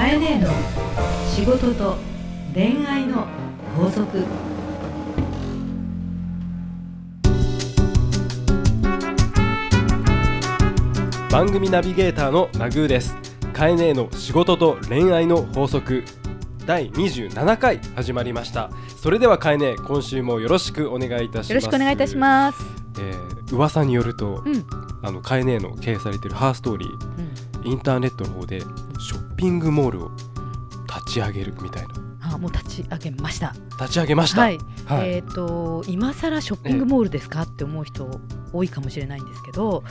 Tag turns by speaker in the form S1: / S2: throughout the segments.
S1: かえねえの仕事と恋愛の法則。
S2: 番組ナビゲーターのナグーです。カエネーの仕事と恋愛の法則。第27回始まりました。それではカエネー今週もよろしくお願いいたします。
S3: よろしくお願いいたします。
S2: す、えー、噂によると、
S3: うん、
S2: あのカエネーの経営されているハーストーリーインターネットの方でショッピングモールを立ち上げるみたいな。
S3: あ、もう立ち上げました。
S2: 立ち上げました。
S3: はい、
S2: はい。
S3: えっ、と今更ショッピングモールですか？って思う人多いかもしれないんですけど、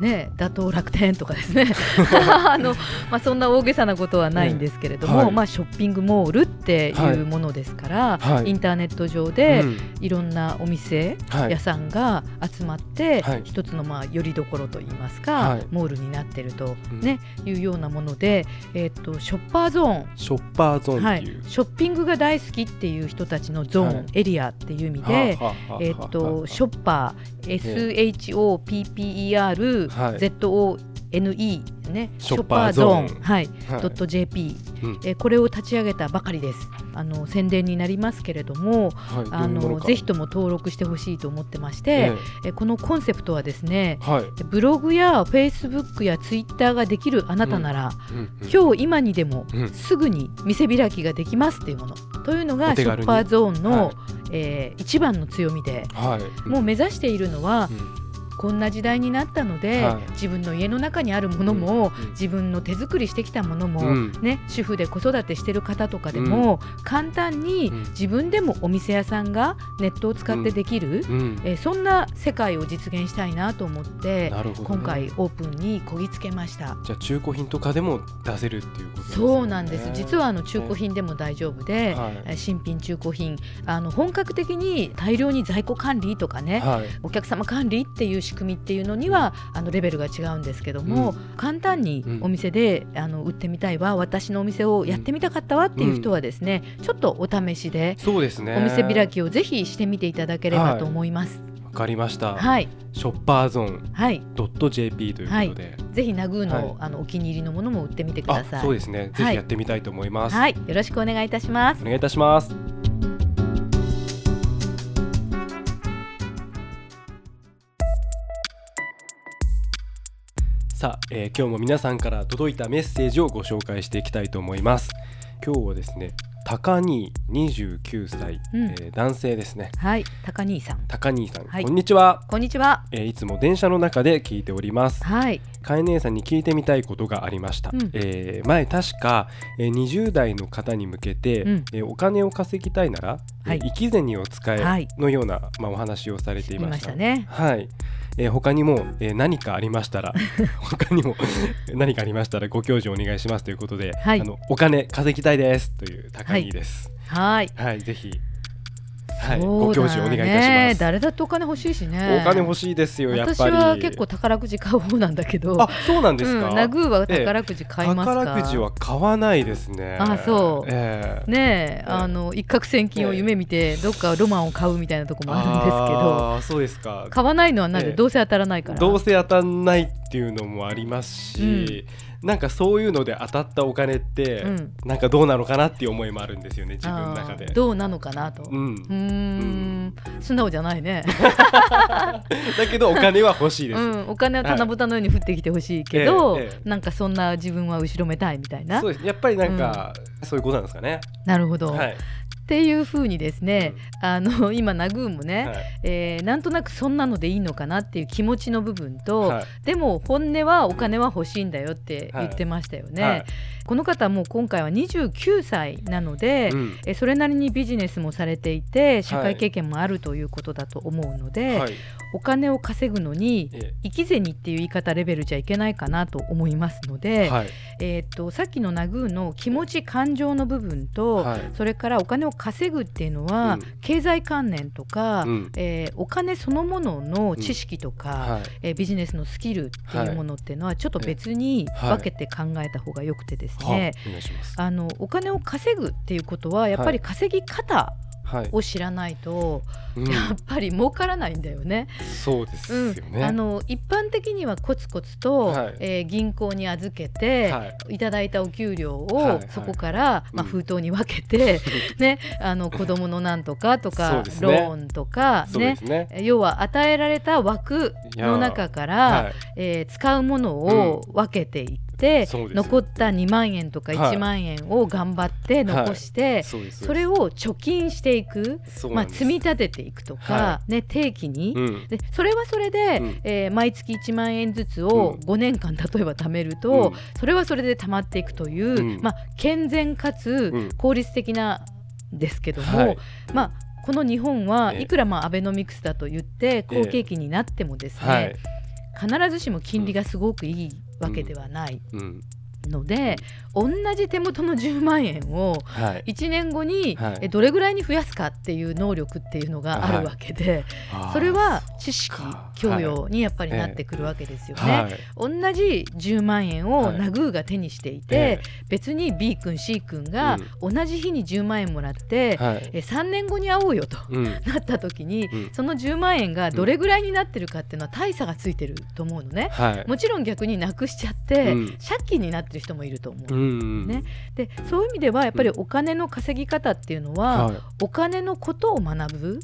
S3: ね、打倒楽天とかですね。あのまあそんな大げさなことはないんですけれども、
S2: はい
S3: まあショッピングモールっていうものですから、
S2: はい。
S3: インターネット上で
S2: うん。
S3: いろんなお店、
S2: はい。
S3: 屋さんが集まって、
S2: はい。
S3: 一つのまあよりどころといいますか、
S2: はい。
S3: モールになってると、
S2: うん。
S3: ねいうようなもので、えっ、とショッパーゾーン。
S2: ショッパーゾーン
S3: はい。ショッピングが大好きっていう人たちのゾーン、
S2: はい。
S3: エリアっていう意味で、えっとショッパー SHOPPER、
S2: はい。
S3: ZONE ね。
S2: ショッパーゾーン。
S3: ショッパーゾーン。はい、
S2: はい。
S3: ドット JP、
S2: うん。
S3: えーこれを立ち上げたばかりです。あの宣伝になりますけれども
S2: はい。
S3: あのぜひとも登録してほしいと思ってまして、
S2: え
S3: え。このコンセプトはですね
S2: えはい、
S3: ブログやフェイスブックやツイッターができるあなたなら、
S2: うん。うん。
S3: 今日今にでも
S2: うん。
S3: すぐに店開きができますっていうもの。というの
S2: お
S3: がショッパーゾーンの、
S2: はい
S3: えー一番の強みで、
S2: はい、
S3: もう目指しているのは、
S2: うん
S3: こんな時代になったので、
S2: はい。
S3: 自分の家の中にあるものも、
S2: うんうん。
S3: 自分の手作りしてきたものも、
S2: うん。
S3: ね、主婦で子育てしてる方とかでも、簡単に
S2: うん。
S3: 自分でもお店屋さんがネットを使ってできる、
S2: うん。
S3: えーそんな世界を実現したいなと思って、
S2: ね。
S3: 今回オープンにこぎつけました。
S2: じゃあ中古品とかでも出せるっていうことですね。
S3: そうなんです。実はあの中古品でも大丈夫で、
S2: はい。
S3: えー新品中古品。あの本格的に大量に在庫管理とかね、
S2: はい。
S3: お客様管理っていう仕組みっていうのにはあのレベルが違うんですけども、簡単に
S2: うん。
S3: お店であの売ってみたいわ私のお店をやってみたかったわっていう人はですね、ちょっとお試しで
S2: そうですね。
S3: お店開きをぜひしてみていただければと思います。
S2: わかりました、
S3: はい、
S2: ショッパーゾーン
S3: はい、
S2: ドット JP ということで、
S3: ぜひナグーの,、
S2: はい。
S3: あのお気に入りのものも売ってみてくだ
S2: あ
S3: さい。
S2: そうですね。ぜ
S3: はい。
S2: ひやってみたいと思います、
S3: はい、よろしくお願いいたします。
S2: お。願いいたしますさあ、えー今日も皆さんから届いたメッセージをご紹介していきたいと思います。今日はですね高兄29歳、
S3: うん。
S2: えー男性ですね。
S3: はい、高兄さん、
S2: 高兄さん、
S3: はい。
S2: こんにちは、
S3: こんにちは。
S2: えーいつも電車の中で聞いております。
S3: はい、
S2: かえ姉さんに聞いてみたいことがありました、
S3: うん。
S2: えー前確か、えー20代の方に向けて、
S3: うん。
S2: えーお金を稼ぎたいなら、
S3: はい。
S2: えー生き銭を使
S3: はい。
S2: えのような、まあ、お話をされてい
S3: 見ま
S2: まし
S3: したたね。
S2: はい、えー他にも、えー何かありましたら 他にも何かありましたらご教授お願いしますということで、
S3: はい。
S2: あのお金稼ぎたいですという高木です。
S3: はい。
S2: はい、ぜひはい、ご教授お願いいたし
S3: ね
S2: ます
S3: 誰だってお金欲しいしね。
S2: お金欲しいですよ
S3: 私は結構宝くじ買う方なんだけど。
S2: あそうなんですか、
S3: うん、ナグーは宝くじ買いますか？
S2: 宝くじは買わないですね。
S3: あそう
S2: ええ
S3: ねえ、
S2: え
S3: あの一攫千金を夢見て、どっかロマンを買うみたいなとこもあるんですけど。
S2: あーそうですか。
S3: 買わないのはなんで、
S2: ええ
S3: どうせ当たらないから。
S2: どうせ当たんないっていうのもありますし、なんかそういうので当たったお金って、
S3: うん
S2: なんかどうなのかなっていう思いもあるんですよね自分の中で。
S3: どうなのかなと。
S2: う、
S3: うん素直じゃないね。
S2: だけどお金は欲しいです。
S3: うん、お金は棚ぼたのように降ってきてほしいけど、
S2: ええええ
S3: なんかそんな自分は後ろめたいみたいな
S2: そうですやっぱりなんか、そういうことなんですかね。
S3: なるほど、
S2: はい。
S3: っていうふうにですね、あの 今ナグーもね、
S2: はい。
S3: えーなんとなくそんなのでいいのかなっていう気持ちの部分と、
S2: はい。
S3: でも本音はお金は欲しいんだよって言ってましたよね。
S2: はい。
S3: この方も今回は29歳なので、
S2: うん。
S3: えそれなりにビジネスもされていて社会経験もあるということだと思うので、
S2: はい。
S3: お金を稼ぐのに
S2: え
S3: 生き銭っていう言い方レベルじゃいけないかなと思いますので、
S2: え
S3: ーっとさっきのナグーの気持ち感情の部分と、
S2: はい。
S3: それからお金を稼ぐっていうのは、
S2: うん。
S3: 経済観念とか、
S2: うん。
S3: えーお金そのものの知識とか、
S2: はい。
S3: えービジネスのスキルっていうものっていうのはちょっと別に
S2: はい。
S3: 分けて考えた方がよくてです
S2: は
S3: ね。あのお金を稼ぐっていうことはやっぱり稼ぎ方
S2: はい
S3: を知らないと、
S2: うん。
S3: やっぱり儲からないんだよね。
S2: そうです
S3: うん。
S2: よね。
S3: あの一般的にはコツコツと、
S2: はい。
S3: えー銀行に預けて、
S2: はい。
S3: い、ただいたお給料を、
S2: はい。はい。
S3: そこから、まあ、
S2: うん。
S3: 封筒に分けて、ね、あの子供のなんとかと
S2: そ
S3: か、
S2: ね。
S3: ローンとか、ね
S2: すね。
S3: 要は与えられた枠の中から、
S2: はい。
S3: えー使うものを分けていって、
S2: そうです
S3: 残った2万円とか
S2: はい。
S3: 1万円を頑張って残して、
S2: そ
S3: れを貯金していく、まあ、積み立てていくとか、
S2: は
S3: ね、定期に、
S2: うん。
S3: でそれはそれで、
S2: うん。
S3: えー毎月1万円ずつを
S2: うん。
S3: 5年間例えば貯めると、
S2: うん。
S3: それはそれで貯まっていくという、
S2: うん。
S3: まあ、健全かつ
S2: うん。
S3: 効率的なですけども、
S2: はい。
S3: まあ、この日本は
S2: ええ。
S3: いくらまあアベノミクスだと言って好景気になってもですね、
S2: はい。
S3: 必ずしも金利がすごくいいわけではない
S2: うん。
S3: ので、同じ手元の10万円を
S2: はい。
S3: 1年後にどれぐらいに増やすかっていう能力っていうのがあるわけで、それは知識
S2: か
S3: 教養にやっぱりなってくるわけですよね。
S2: はい。
S3: 同じ10万円を
S2: はい
S3: ナグーが手にしていて、
S2: え
S3: 別に B 君 C 君が同じ日に10万円もらって、
S2: えはい。
S3: え3年後に会おうよと
S2: うん。
S3: なった時に、
S2: うん
S3: その10万円がどれぐらいになってるかっていうのは大差がついてると思うのね。
S2: はい。
S3: もちろん逆になくしちゃって、
S2: うん
S3: 借金になってる人もいると思う。
S2: うん。
S3: ねでそういう意味ではやっぱりお金の稼ぎ方っていうのは、
S2: はい。
S3: お金のことを学ぶ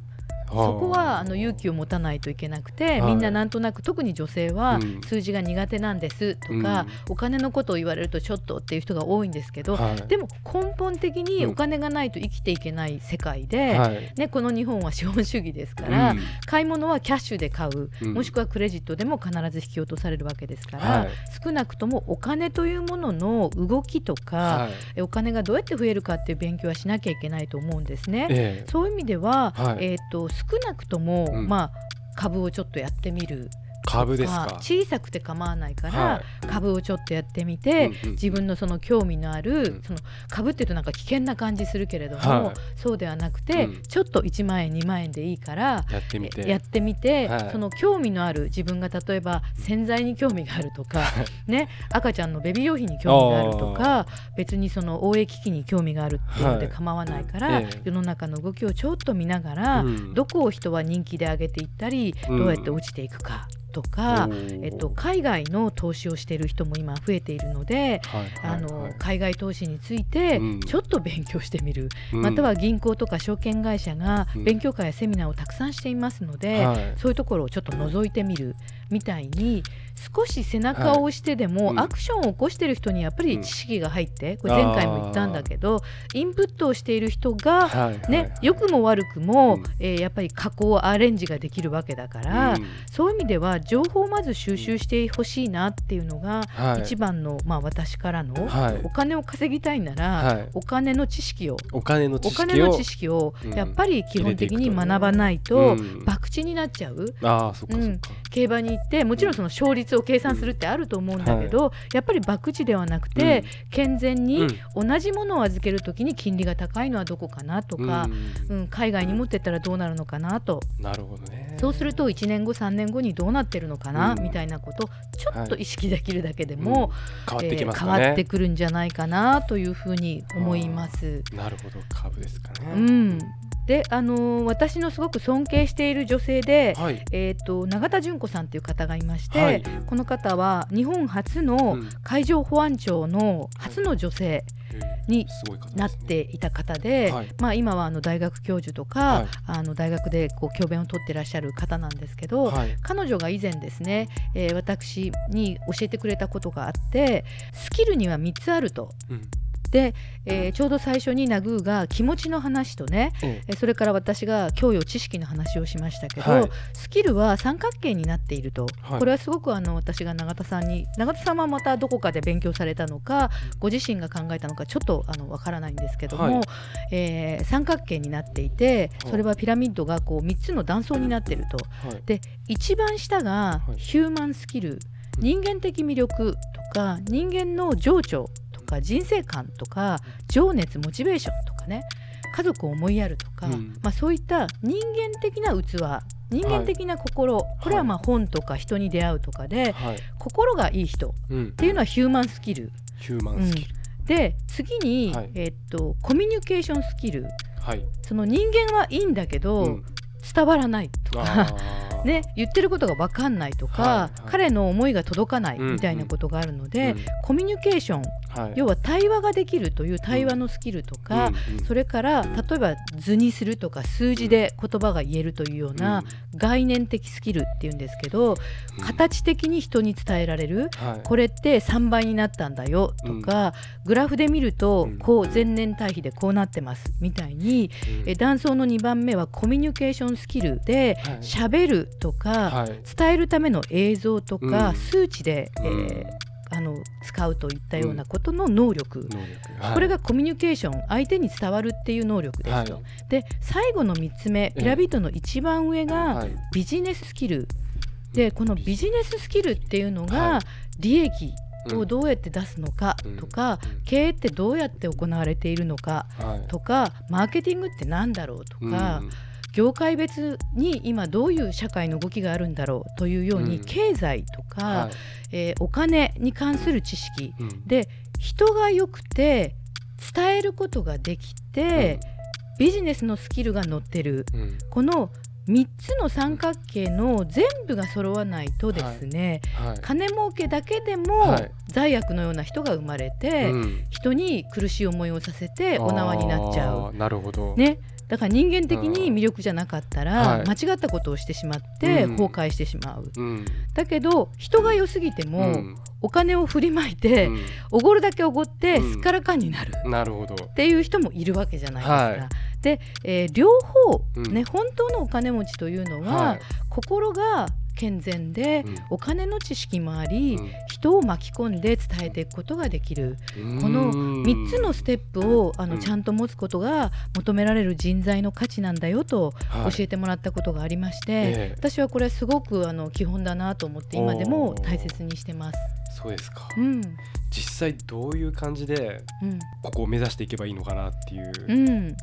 S3: そこはあの勇気を持たないといけなくて、
S2: はい。
S3: みんななんとなく特に女性は
S2: うん。
S3: 数字が苦手なんですとか、お金のことを言われるとちょっとっていう人が多いんですけど、
S2: はい。
S3: でも根本的に
S2: うん。
S3: お金がないと生きていけない世界で、
S2: はい。
S3: ね、この日本は資本主義ですから、
S2: うん。
S3: 買い物はキャッシュで買う、
S2: うん。
S3: もしくはクレジットでも必ず引き落とされるわけですから、
S2: はい。
S3: 少なくともお金というものの動きとか、お金がどうやって増えるかっていう勉強はしなきゃいけないと思うんですね。
S2: ええ。
S3: そういう意味では、
S2: はい。
S3: えー、と少なくとも、
S2: うん。
S3: まあ株をちょっとやってみる
S2: 株です
S3: まあ
S2: か。
S3: 小さくて構わないから、
S2: は
S3: 株をちょっとやってみて、
S2: うんうん
S3: 自分のその興味のある、
S2: うん。
S3: その株っていうとなんか危険な感じするけれども、
S2: はい。
S3: そうではなくて、
S2: うん。
S3: ちょっと1万円2万円でいいから
S2: やってみて。
S3: やってみて、
S2: はい。
S3: その興味のある自分が例えば洗剤に興味があるとか、ね、赤ちゃんのベビー用品に興味があるとか別にその応援機器に興味があるっていうので
S2: はい
S3: 構わないから、
S2: ええ
S3: 世の中の動きをちょっと見ながら、
S2: うん。
S3: どこを人は人気で上げていったり、
S2: うん。
S3: どうやって落ちていくかとか、えっと、海外の投資をしている人も今増えているので、
S2: はい。
S3: あの海外投資について
S2: うん。
S3: ちょっと勉強してみる、
S2: うん。
S3: または銀行とか証券会社が
S2: うん。
S3: 勉強会やセミナーをたくさんしていますので、
S2: はい。
S3: そういうところをちょっと覗いてみるみたいに少し背中を押してでも、
S2: うん。
S3: アクションを起こしている人にやっぱり知識が入って、これ前回も言ったんだけどインプットをしている人が、
S2: はい。はい。
S3: ね、良くも悪くも、
S2: うん。
S3: えーやっぱり加工アレンジができるわけだから、
S2: うん。
S3: そういう意味では情報をまず収集してほしいなっていうのが、
S2: はい。
S3: 一番の、まあ、私からの、
S2: はい。
S3: お金を稼ぎたいなら、
S2: はい。
S3: お金の知識を
S2: お金の知
S3: お
S2: 識を
S3: 金の知識を
S2: うん。
S3: やっぱり基本的に学ばないと
S2: うん。
S3: 博打になっちゃう。
S2: ああそっかそっか、
S3: 競馬に行ってもちろんその勝率を計算するってあると思うんだけど、やっぱり博打ではなくて、健全に同じものを預けるときに金利が高いのはどこかなとか、
S2: うん。
S3: うん海外に持ってったらどうなるのかなと。
S2: なるほどね。
S3: そうすると1年後3年後にどうなってるのかな、
S2: うん。
S3: みたいなことちょっと意識できるだけで
S2: うん。
S3: も、
S2: 変わってきます
S3: 変わってくるんじゃないかなというふうに思います。
S2: なるほど。株ですかね。
S3: うん、で、あのー私のすごく尊敬している女性で、
S2: はい。
S3: えー、と永田純子さんという方がいまして、
S2: はい。
S3: この方は日本初の
S2: うん。
S3: 海上保安庁の初の女性になっていた方で、
S2: はい。
S3: まあ、今はあの大学教授とか、
S2: はい。
S3: あの大学でこう教鞭を取ってらっしゃる方なんですけど、
S2: はい。
S3: 彼女が以前ですね、えー私に教えてくれたことがあってスキルには3つあると。
S2: うん
S3: で、えーちょうど最初にナグーが気持ちの話とね、
S2: え
S3: えーそれから私が教養知識の話をしましたけど、
S2: はい。
S3: スキルは三角形になっていると、
S2: はい。
S3: これはすごくあの私が永田さんに永田さんはまたどこかで勉強されたのかご自身が考えたのかちょっとあのわからないんですけども、
S2: はい。
S3: えー三角形になっていて
S2: はい。
S3: それはピラミッドがこう3つの断層になっていると。
S2: はい。
S3: で一番下が
S2: はい。
S3: ヒューマンスキル、人間的魅力とか人間の情緒とか人生観とか情熱モチベーションとかね家族を思いやるとか、
S2: うん。
S3: まあ、そういった人間的な器人間的な心、これはまあ本とか人に出会うとかで
S2: はい。
S3: 心がいい人っ
S2: うん。
S3: ていうのはヒューマンスキル。
S2: ヒューマンスキル、
S3: で次に、
S2: はい。
S3: えっとコミュニケーションスキル。
S2: はい。
S3: その人間はいいんだけど、
S2: うん。
S3: 伝わらないとか、ね、言ってることが分かんないとか、
S2: はいはい。
S3: 彼の思いが届かない
S2: うん
S3: みたいなことがあるので、
S2: うん。
S3: コミュニケーション
S2: はい。
S3: 要は対話ができるという対話のスキルとか、
S2: うん。うん。
S3: それから例えば図にするとか数字で言葉が言えるというような概念的スキルっていうんですけど、
S2: うん。
S3: 形的に人に伝えられる
S2: はい。
S3: これって3倍になったんだよとか、グラフで見ると
S2: うん。
S3: こう前年対比でこうなってますみたいに、
S2: うん。
S3: え断層の2番目はコミュニケーションスキルで
S2: はい。
S3: 喋るとか、
S2: はい。
S3: 伝えるための映像とか、
S2: うん。
S3: 数値で、え
S2: うん。
S3: ーあの使うといったようなことの能力、
S2: 能力。はい。
S3: これがコミュニケーション相手に伝わるっていう能力ですと。
S2: はい。
S3: で最後の3つ目
S2: ええ。
S3: ピラミッドの一番上が
S2: はい。
S3: ビジネススキル、でこのビジネススキルっていうの
S2: は
S3: が
S2: い。
S3: 利益
S2: うん。
S3: をどうやって出すのかとか、
S2: うん。
S3: 経営ってどうやって行われているのか
S2: はい。
S3: とかマーケティングって何だろうとか、
S2: うん
S3: 業界別に今どういう社会の動きがあるんだろうというように、
S2: うん。
S3: 経済とか、
S2: はい。
S3: えーお金に関する知識。
S2: うん。
S3: で人が良くて伝えることができて、ビジネスのスキルが載ってる。
S2: うん。
S3: この3つの三角形の全部が揃わないとですね、
S2: はい。
S3: 金儲けだけでも
S2: はい。
S3: 罪悪のような人が生まれて、
S2: うん。
S3: 人に苦しい思いをさせてお縄になっちゃう。
S2: なるほど。
S3: ね、だから人間的に魅力じゃなかったら、
S2: はい。
S3: 間違ったことをしてしまって
S2: うん。
S3: 崩壊してしまう、
S2: うん。
S3: だけど人が良すぎても、
S2: うん。
S3: お金を振りまいて
S2: うん。
S3: おごるだけおごって
S2: うん。
S3: すっからかんになる。
S2: なるほど。
S3: っていう人もいるわけじゃないですか。
S2: はい。
S3: で、えー両方、
S2: うん。
S3: ね、本当のお金持ちというのは、
S2: はい。
S3: 心が健全で、
S2: うん。
S3: お金の知識もあり、
S2: うん。
S3: 人を巻き込んで伝えていくことができる。この3つのステップをあの
S2: うん。
S3: ちゃんと持つことが求められる人材の価値なんだよと
S2: はい。
S3: 教えてもらったことがありまして、
S2: ええ。
S3: 私はこれすごくあの基本だなと思って今でも大切にしてます。
S2: そうですか。
S3: うん。
S2: 実際どういう感じで
S3: うん。
S2: ここを目指していけばいいのかなっていう
S3: うん、
S2: なんか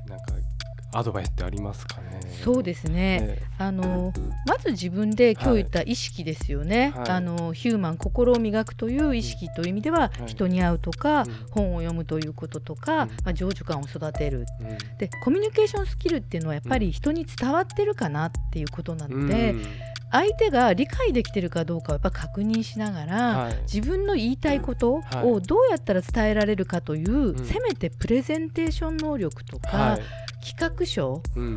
S2: アドバイスってありますかね？
S3: そうですね、
S2: え
S3: あのまず自分で今日言った意識ですよね、
S2: はい。
S3: あのヒューマン心を磨くという意識という意味では、
S2: はい。
S3: 人に会うとか、
S2: うん。
S3: 本を読むということとか、
S2: うん。
S3: まあ、情緒感を育てる。
S2: うん。
S3: でコミュニケーションスキルっていうのはやっぱり人に伝わってるかなっていうことなので、
S2: うん
S3: 相手が理解できてるかどうかをやっぱ確認しながら、
S2: はい。
S3: 自分の言いたいこと
S2: はい。
S3: をどうやったら伝えられるかという、
S2: ん。
S3: せめてプレゼンテーション能力とか、
S2: はい。
S3: 企画書
S2: うん。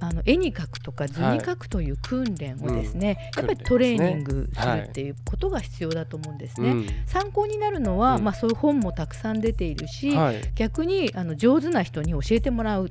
S3: あの絵に描くとか図に描くという訓練をですね、
S2: うん。
S3: やっぱりトレーニング
S2: す
S3: るっていうことが必要だと思うんですね。
S2: うん。
S3: 参考になるのは、
S2: うん。
S3: まあ、そういう本もたくさん出ているし、
S2: はい。
S3: 逆にあの上手な人に教えてもらう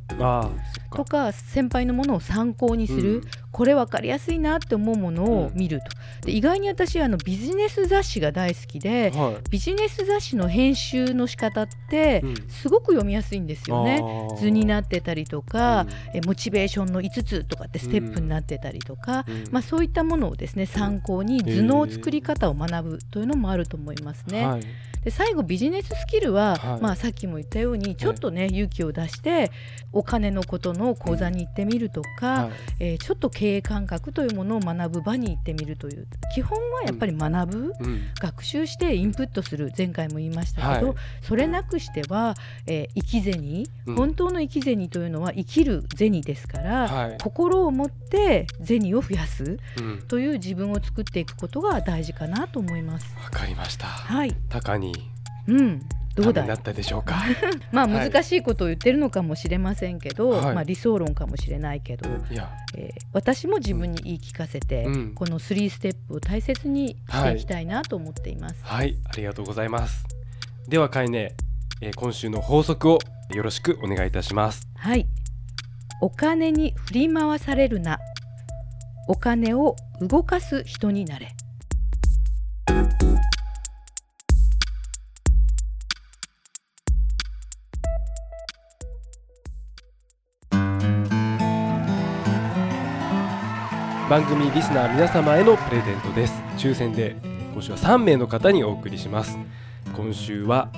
S3: とか先輩のものを参考にする、
S2: うん。
S3: これ分かりやすいなって思うものを見ると、で意外に私はあのビジネス雑誌が大好きで
S2: はい。
S3: ビジネス雑誌の編集の仕方って
S2: うん。
S3: すごく読みやすいんですよね。
S2: あー。
S3: 図になってたりとか、
S2: うん。
S3: えモチベーションの5つとかってステップになってたりとか、
S2: うん。
S3: まあ、そういったものをですね参考に図の作り方を学ぶというのもあると思いますね。
S2: はい。
S3: で最後ビジネススキルは、
S2: はい。
S3: まあ、さっきも言ったようにちょっとね、勇気を出してお金のことの講座に行ってみるとか、
S2: はい。
S3: えーちょっと経営感覚というものを学ぶ場に行ってみるという基本はやっぱり学ぶ、
S2: うん。
S3: 学習してインプットする前回も言いましたけど、
S2: はい。
S3: それなくしては、えー生き銭、
S2: うん。
S3: 本当の生き銭というのは生きる銭ですから、
S2: はい。
S3: 心を持って銭を増やす
S2: うん。
S3: という自分を作っていくことが大事かなと思います。
S2: わかりました。
S3: はい、
S2: タカに。
S3: うん、どうだ
S2: ったでしょうか。
S3: まあ
S2: はい。
S3: 難しいことを言ってるのかもしれませんけど、
S2: はい。
S3: まあ理想論かもしれないけど、
S2: いや。
S3: えー私も自分に言い聞かせて、
S2: うん。
S3: この3ステップを大切にしていきたいなと思っています。
S2: はい。ありがとうございます。ではかいね、えー今週の法則をよろしくお願いいたします。
S3: はい。お金に振り回されるな。お金を動かす人になれ。
S2: 番組リスナー皆様へのプレゼントです。抽選で今週は3名の方にお送りします。今週は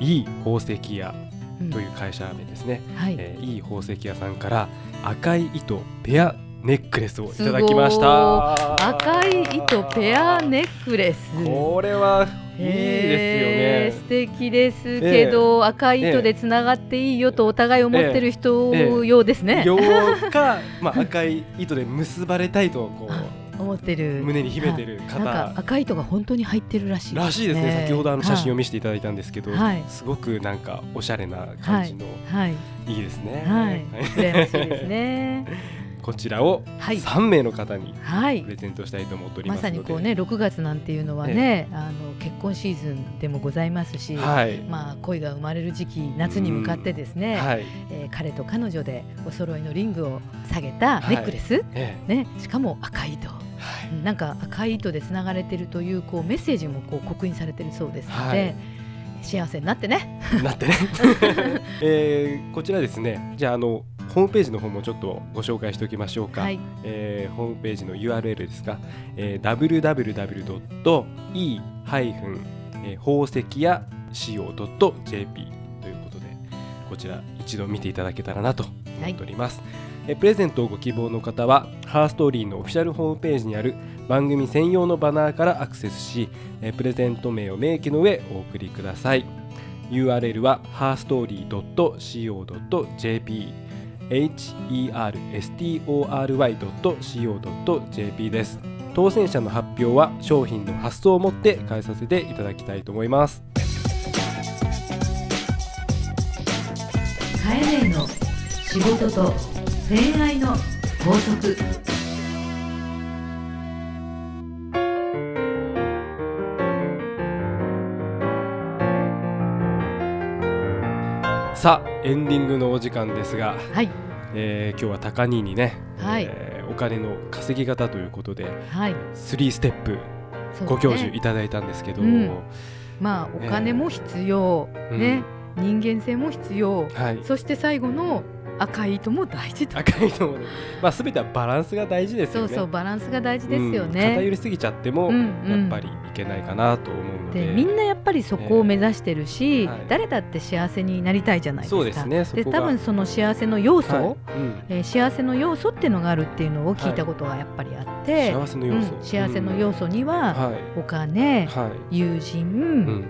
S2: いい宝石屋
S3: うん。
S2: という会社名ですね、
S3: はい。
S2: えーいい宝石屋さんから赤い糸ペアネックレスをいただきました。
S3: 赤い糸ペアネックレス。
S2: これはいいですよね。
S3: 素敵ですけど、赤い糸でつながっていいよとお互い思ってる人ようですね。
S2: ようか、まあ、赤い糸で結ばれたいとこう
S3: 思ってる。
S2: 胸に秘めてる方、
S3: 赤い糸が本当に入ってるらしい
S2: らしいですね。先ほどあの写真を見せていただいたんですけど、はい、すごくなんかおしゃれな感じの、はい、い。いですね。
S3: はい、羨ましいですね。
S2: こちらを3名の方にプレゼントしたいと思っております、
S3: はい、まさにこうね6月なんていうのはね、あの結婚シーズンでもございますし、はい、まあ恋が生まれる時期夏に向かってですね、はい、えー、彼と彼女でお揃いのリングを下げたネックレス、はい、ねしかも赤い糸。なんか赤い糸でつながれてるというこうメッセージもこう刻印されてるそうですので、幸せになってね。
S2: なってね。えー、こちらですね。じゃああのホームページの方もちょっとご紹介しておきましょうか、はい、えー、ホームページの URL ですが、えー、www.e- 宝石や co.jp ということでこちら一度見ていただけたらなと思っております、はい、えプレゼントをご希望の方はハーストーリーのオフィシャルホームページにある番組専用のバナーからアクセスし、えプレゼント名を明記の上お送りください。URL は herstory.co.jp herstory.co.jp です。当選者の発表は商品の発送をもって返させていただきたいと思います。
S1: カエネの仕事と恋愛の法則。
S2: さあエンディングのお時間ですが、
S3: はい。
S2: えー、今日は高兄にね、はい、えー、お金の稼ぎ方ということで、はい、3ステップご教授いただいたんですけど、ねうん、
S3: まあお金も必要、えー、ね、うん、人間性も必要、はい、そして最後の赤い糸も大事と
S2: 赤い糸もね、まあすべてはバランスが大事ですよね。
S3: そうそうバランスが大事ですよね。
S2: うん、偏りすぎちゃっても、やっぱりいけないかなと思うので。
S3: でみんなやっぱりそこを目指してるし、えーはい、誰だって幸せになりたいじゃないですか。
S2: そうですね。
S3: で多分その幸せの要素、はいうん、えー、幸せの要素っていうのがあるっていうのを聞いたことがやっぱりあって、
S2: 幸せの要素、
S3: うん、幸せの要素には、お金、友人、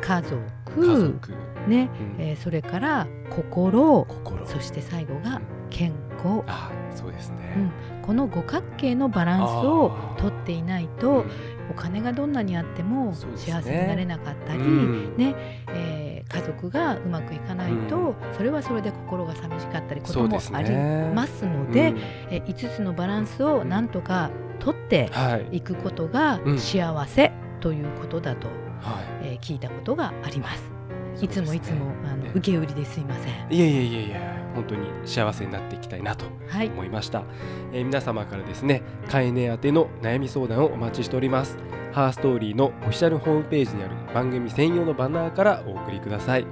S3: 家族。家族ね、うん、えー、それから心。そして最後が健康。
S2: あそうですね、
S3: うん、この五角形のバランスをとっていないと、お金がどんなにあっても幸せになれなかったり、ね、うん、ね。えー、家族がうまくいかないと、うん、それはそれで心が寂しかったりこともありますのでで、ね、えー、5つのバランスをなんとかとってい。くことが幸せということだと、はい、えー、聞いたことがあります。いつもいつも、あの受け売りですいません。
S2: いやいやいやいや本当に幸せになっていきたいなと思いました、はい、えー、皆様からですね飼い主宛ての悩み相談をお待ちしております。ハーストーリーのオフィシャルホームページにある番組専用のバナーからお送りください。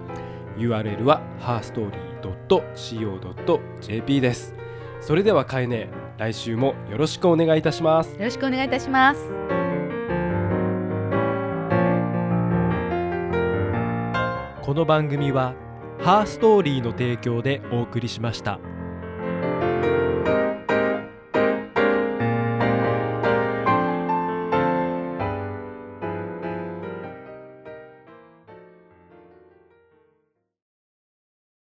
S2: URL は herstory.co.jp です。それでは飼い主来週もよろしくお願いいたします。
S3: よろしくお願いいたします
S2: この番組はハーストーリーの提供でお送りしました。